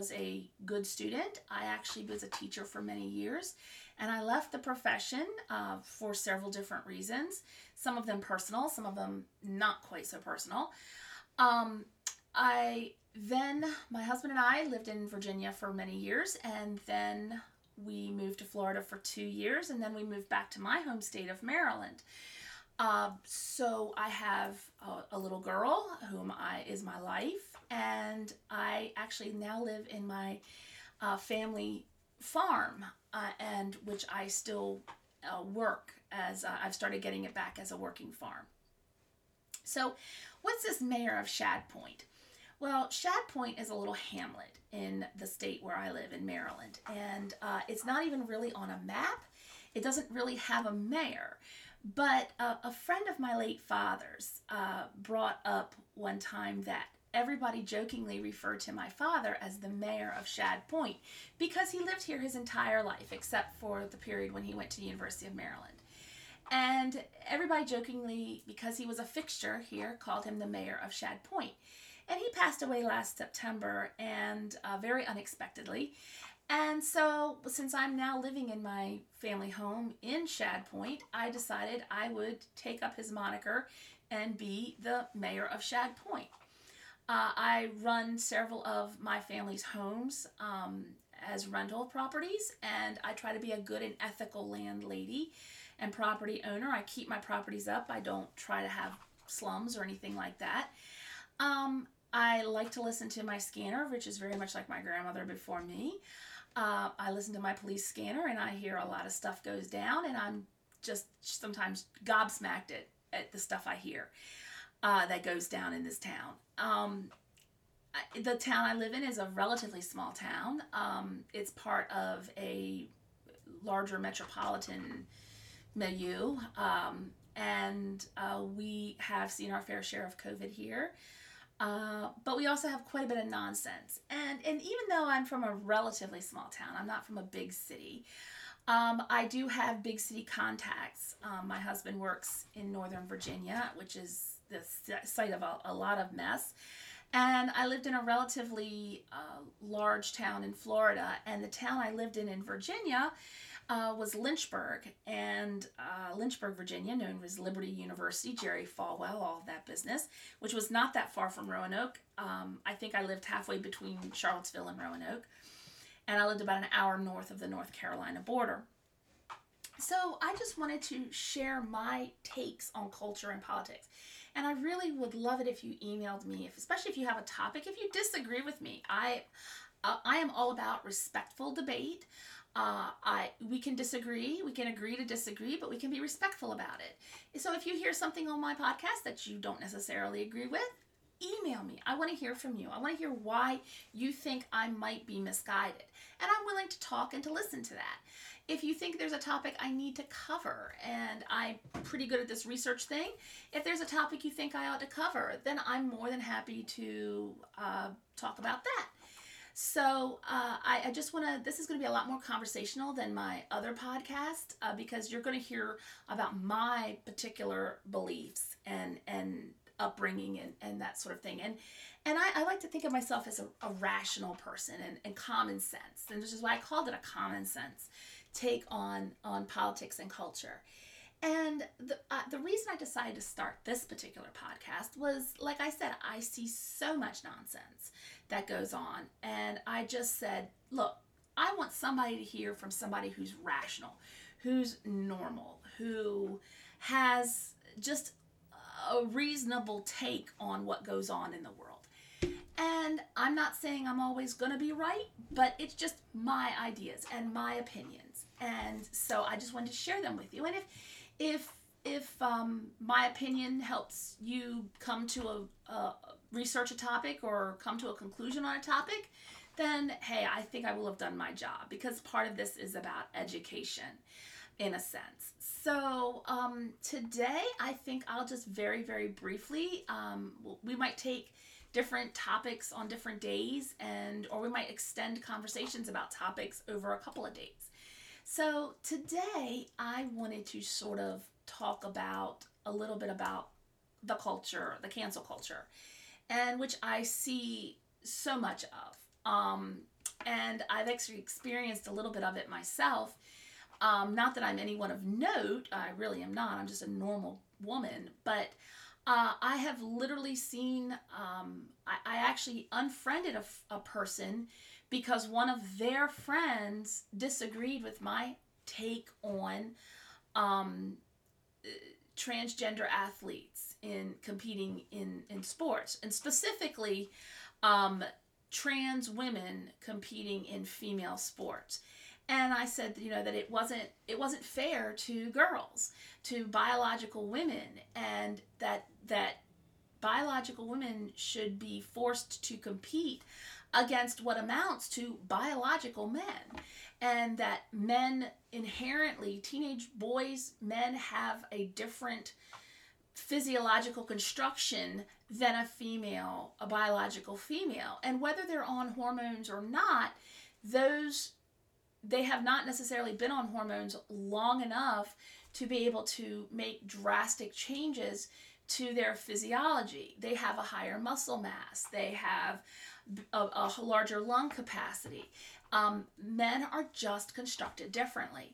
was a good student. I actually was a teacher for many years, and I left the profession uh, for several different reasons. Some of them personal, some of them not quite so personal. Um, I then, my husband and I lived in Virginia for many years, and then we moved to Florida for two years, and then we moved back to my home state of Maryland. Uh, so I have a, a, little girl whom I is my life, and I actually now live in my uh, family farm, uh, and which I still uh, work as uh, I've started getting it back as a working farm. So, what's this mayor of Shad Point? Well, Shad Point is a little hamlet in the state where I live in Maryland, and uh, it's not even really on a map. It doesn't really have a mayor. But uh, a friend of my late father's uh, brought up one time that everybody jokingly referred to my father as the mayor of Shad Point because he lived here his entire life, except for the period when he went to the University of Maryland. And everybody jokingly, because he was a fixture here, called him the mayor of Shad Point. And he passed away last September and uh, very unexpectedly. And so, since I'm now living in my family home in Shad Point, I decided I would take up his moniker and be the mayor of Shad Point. Uh, I run several of my family's homes um, as rental properties, and I try to be a good and ethical landlady and property owner. I keep my properties up, I don't try to have slums or anything like that. Um, I like to listen to my scanner, which is very much like my grandmother before me. Uh, I listen to my police scanner and I hear a lot of stuff goes down, and I'm just sometimes gobsmacked at, at the stuff I hear uh, that goes down in this town. Um, the town I live in is a relatively small town. Um, it's part of a larger metropolitan milieu, um, and uh, we have seen our fair share of COVID here. Uh, but we also have quite a bit of nonsense. And, and even though I'm from a relatively small town, I'm not from a big city, um, I do have big city contacts. Um, my husband works in Northern Virginia, which is the site of a, a lot of mess. And I lived in a relatively uh, large town in Florida, and the town I lived in in Virginia uh, was Lynchburg, and uh, Lynchburg, Virginia, known as Liberty University, Jerry Falwell, all that business, which was not that far from Roanoke. Um, I think I lived halfway between Charlottesville and Roanoke, and I lived about an hour north of the North Carolina border. So I just wanted to share my takes on culture and politics. And I really would love it if you emailed me, if, especially if you have a topic. If you disagree with me, I, I am all about respectful debate. Uh, I we can disagree, we can agree to disagree, but we can be respectful about it. So if you hear something on my podcast that you don't necessarily agree with, email me. I want to hear from you. I want to hear why you think I might be misguided. And I'm willing to talk and to listen to that. If you think there's a topic I need to cover, and I'm pretty good at this research thing, if there's a topic you think I ought to cover, then I'm more than happy to uh, talk about that. So uh, I, I, just want to, this is going to be a lot more conversational than my other podcast uh, because you're going to hear about my particular beliefs and, and upbringing and, and that sort of thing. And, and I, I like to think of myself as a, a rational person and, and common sense. And this is why I called it a common sense take on, on politics and culture. And the, uh, the reason I decided to start this particular podcast was, like I said, I see so much nonsense that goes on. And I just said, look, I want somebody to hear from somebody who's rational, who's normal, who has just a reasonable take on what goes on in the world. And I'm not saying I'm always going to be right, but it's just my ideas and my opinions. And so I just wanted to share them with you. And if if if um, my opinion helps you come to a, research a topic or come to a conclusion on a topic, then hey, I think I will have done my job because part of this is about education in a sense. So um, today, I think I'll just very, very briefly, um, we might take different topics on different days and or we might extend conversations about topics over a couple of days. So today I wanted to sort of talk about a little bit about the culture, the cancel culture and which I see so much of. Um, and I've actually experienced a little bit of it myself. Um, not that I'm anyone of note, I really am not. I'm just a normal woman. But uh, I have literally seen, um, I, I, actually unfriended a, a person because one of their friends disagreed with my take on um, transgender athletes in competing in, in sports, and specifically um, trans women competing in female sports. And I said, you know, that it wasn't it wasn't fair to girls, to biological women, and that that biological women should be forced to compete against what amounts to biological men and that men inherently teenage boys men have a different physiological construction than a female a biological female. And whether they're on hormones or not those they have not necessarily been on hormones long enough to be able to make drastic changes to their physiology. They have a higher muscle mass, they have a, a larger lung capacity. Um, men are just constructed differently.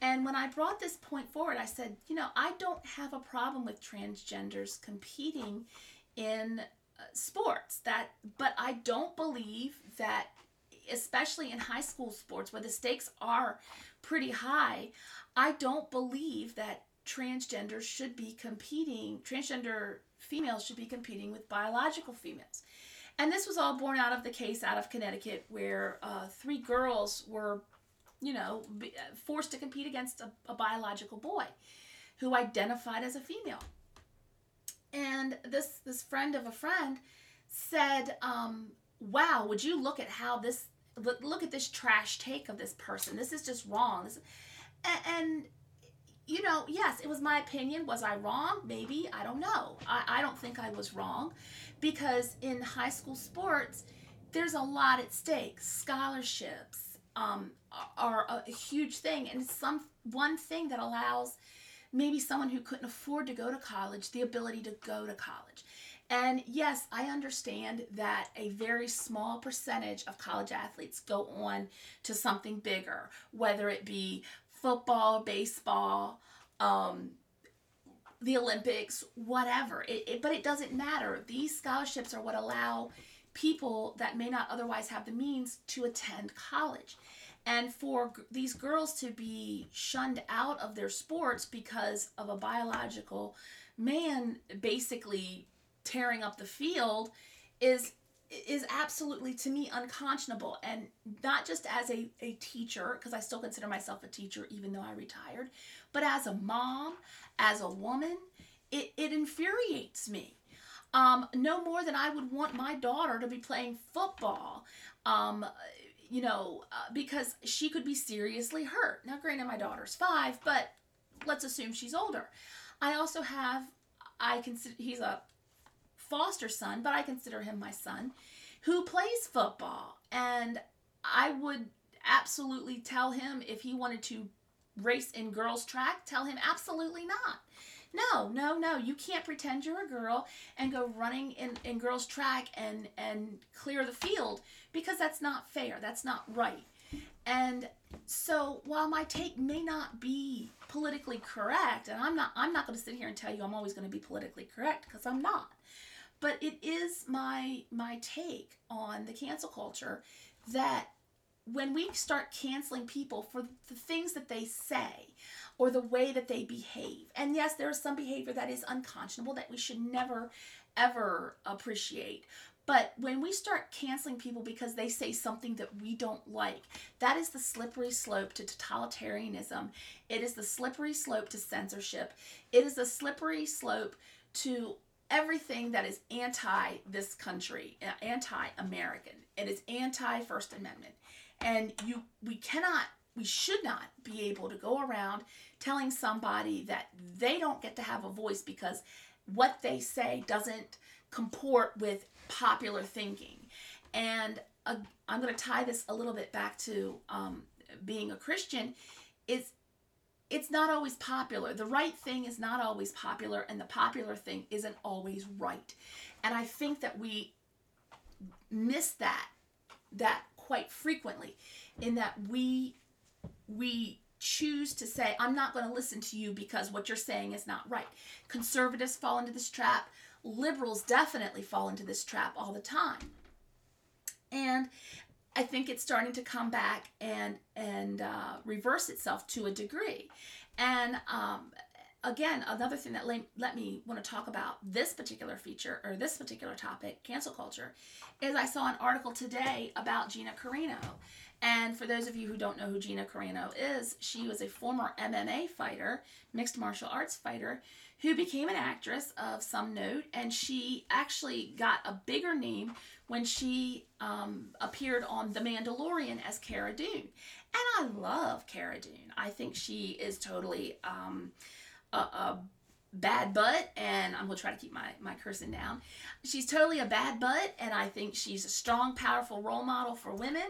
And when I brought this point forward, I said, you know, I don't have a problem with transgenders competing in uh, sports that but I don't believe that especially in high school sports where the stakes are pretty high, I don't believe that transgenders should be competing, transgender females should be competing with biological females. And this was all born out of the case out of Connecticut where uh, three girls were, you know, forced to compete against a, a biological boy who identified as a female. And this this friend of a friend said, um, "Wow, would you look at how this look, look at this trash take of this person. This is just wrong. This, and, and you know, yes, it was my opinion. Was I wrong? Maybe. I don't know. I, I don't think I was wrong because in high school sports, there's a lot at stake. Scholarships um, are a, huge thing, and some one thing that allows maybe someone who couldn't afford to go to college the ability to go to college. And yes, I understand that a very small percentage of college athletes go on to something bigger, whether it be football, baseball, um, the Olympics, whatever. It, it, but it doesn't matter. These scholarships are what allow people that may not otherwise have the means to attend college. And for g- these girls to be shunned out of their sports because of a biological man basically tearing up the field is is absolutely to me unconscionable. And not just as a, a teacher because i still consider myself a teacher even though i retired but as a mom as a woman it, it infuriates me. Um, no more than i would want my daughter to be playing football um, you know uh, because she could be seriously hurt. Now granted my daughter's five but let's assume she's older. I also have i consider he's a foster son, but I consider him my son, who plays football. And I would absolutely tell him if he wanted to race in girls' track, tell him absolutely not. No, no, no. You can't pretend you're a girl and go running in, in girls' track and, and clear the field because that's not fair. That's not right. And so while my take may not be politically correct, and I'm not I'm not going to sit here and tell you I'm always going to be politically correct because I'm not but it is my my take on the cancel culture that when we start canceling people for the things that they say or the way that they behave and yes there is some behavior that is unconscionable that we should never ever appreciate but when we start canceling people because they say something that we don't like, that is the slippery slope to totalitarianism. It is the slippery slope to censorship. It is the slippery slope to everything that is anti this country, uh, anti American. It is anti First Amendment. And you we cannot we should not be able to go around telling somebody that they don't get to have a voice because what they say doesn't comport with popular thinking. And uh, I'm going to tie this a little bit back to um, being a Christian. Is it's not always popular. The right thing is not always popular, and the popular thing isn't always right. And I think that we miss that that quite frequently in that we we choose to say i'm not going to listen to you because what you're saying is not right conservatives fall into this trap liberals definitely fall into this trap all the time and i think it's starting to come back and and uh, reverse itself to a degree and um, again, another thing that let, let me want to talk about this particular feature or this particular topic, cancel culture, is I saw an article today about Gina Carano. And for those of you who don't know who Gina Carano is, she was a former MMA fighter, mixed martial arts fighter, who became an actress of some note. And she actually got a bigger name when she um, appeared on The Mandalorian as Cara Dune. And I love Cara Dune. I think she is totally. Um, a, a bad butt and I'm gonna try to keep my, my cursing down. She's totally a bad butt and I think she's a strong, powerful role model for women.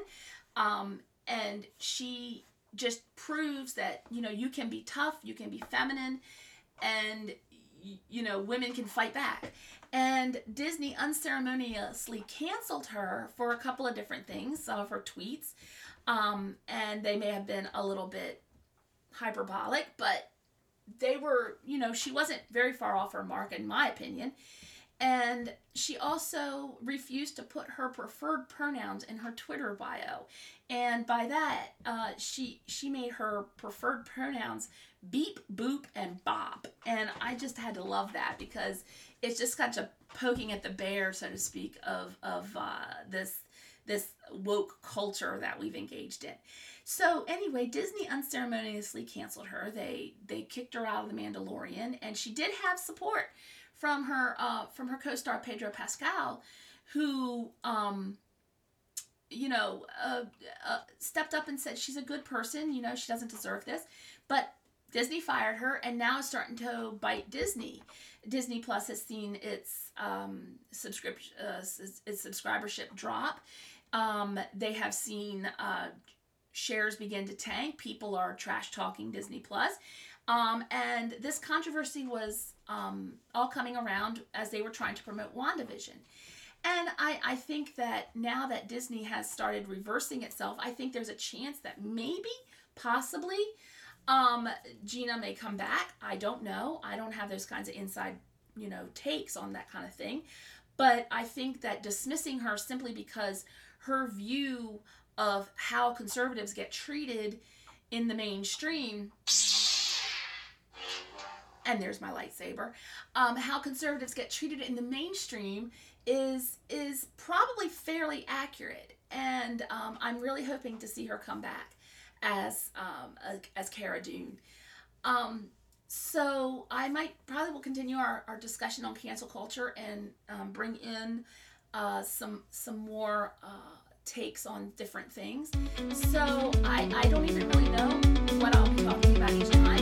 Um, and she just proves that, you know, you can be tough, you can be feminine, and you know, women can fight back. And Disney unceremoniously canceled her for a couple of different things, some of her tweets. Um, and they may have been a little bit hyperbolic, but they were, you know, she wasn't very far off her mark, in my opinion. And she also refused to put her preferred pronouns in her Twitter bio, and by that, uh, she she made her preferred pronouns beep, boop, and bop. And I just had to love that because it's just kind of poking at the bear, so to speak, of of uh, this this woke culture that we've engaged in. So anyway, Disney unceremoniously canceled her. They they kicked her out of the Mandalorian, and she did have support from her uh, from her co-star Pedro Pascal, who um, you know uh, uh, stepped up and said she's a good person. You know she doesn't deserve this, but Disney fired her, and now it's starting to bite Disney. Disney Plus has seen its um, subscription uh, its subscribership drop. Um, they have seen uh, shares begin to tank. People are trash talking Disney Plus. Um, and this controversy was um, all coming around as they were trying to promote WandaVision. And I, I think that now that Disney has started reversing itself, I think there's a chance that maybe, possibly, um, Gina may come back. I don't know. I don't have those kinds of inside, you know, takes on that kind of thing. But I think that dismissing her simply because her view of how conservatives get treated in the mainstream and there's my lightsaber um, how conservatives get treated in the mainstream is is probably fairly accurate and um, i'm really hoping to see her come back as um, as Cara Dune um, so i might probably will continue our, our discussion on cancel culture and um, bring in uh, some some more uh, takes on different things. So I, I don't even really know what I'll be talking about each time.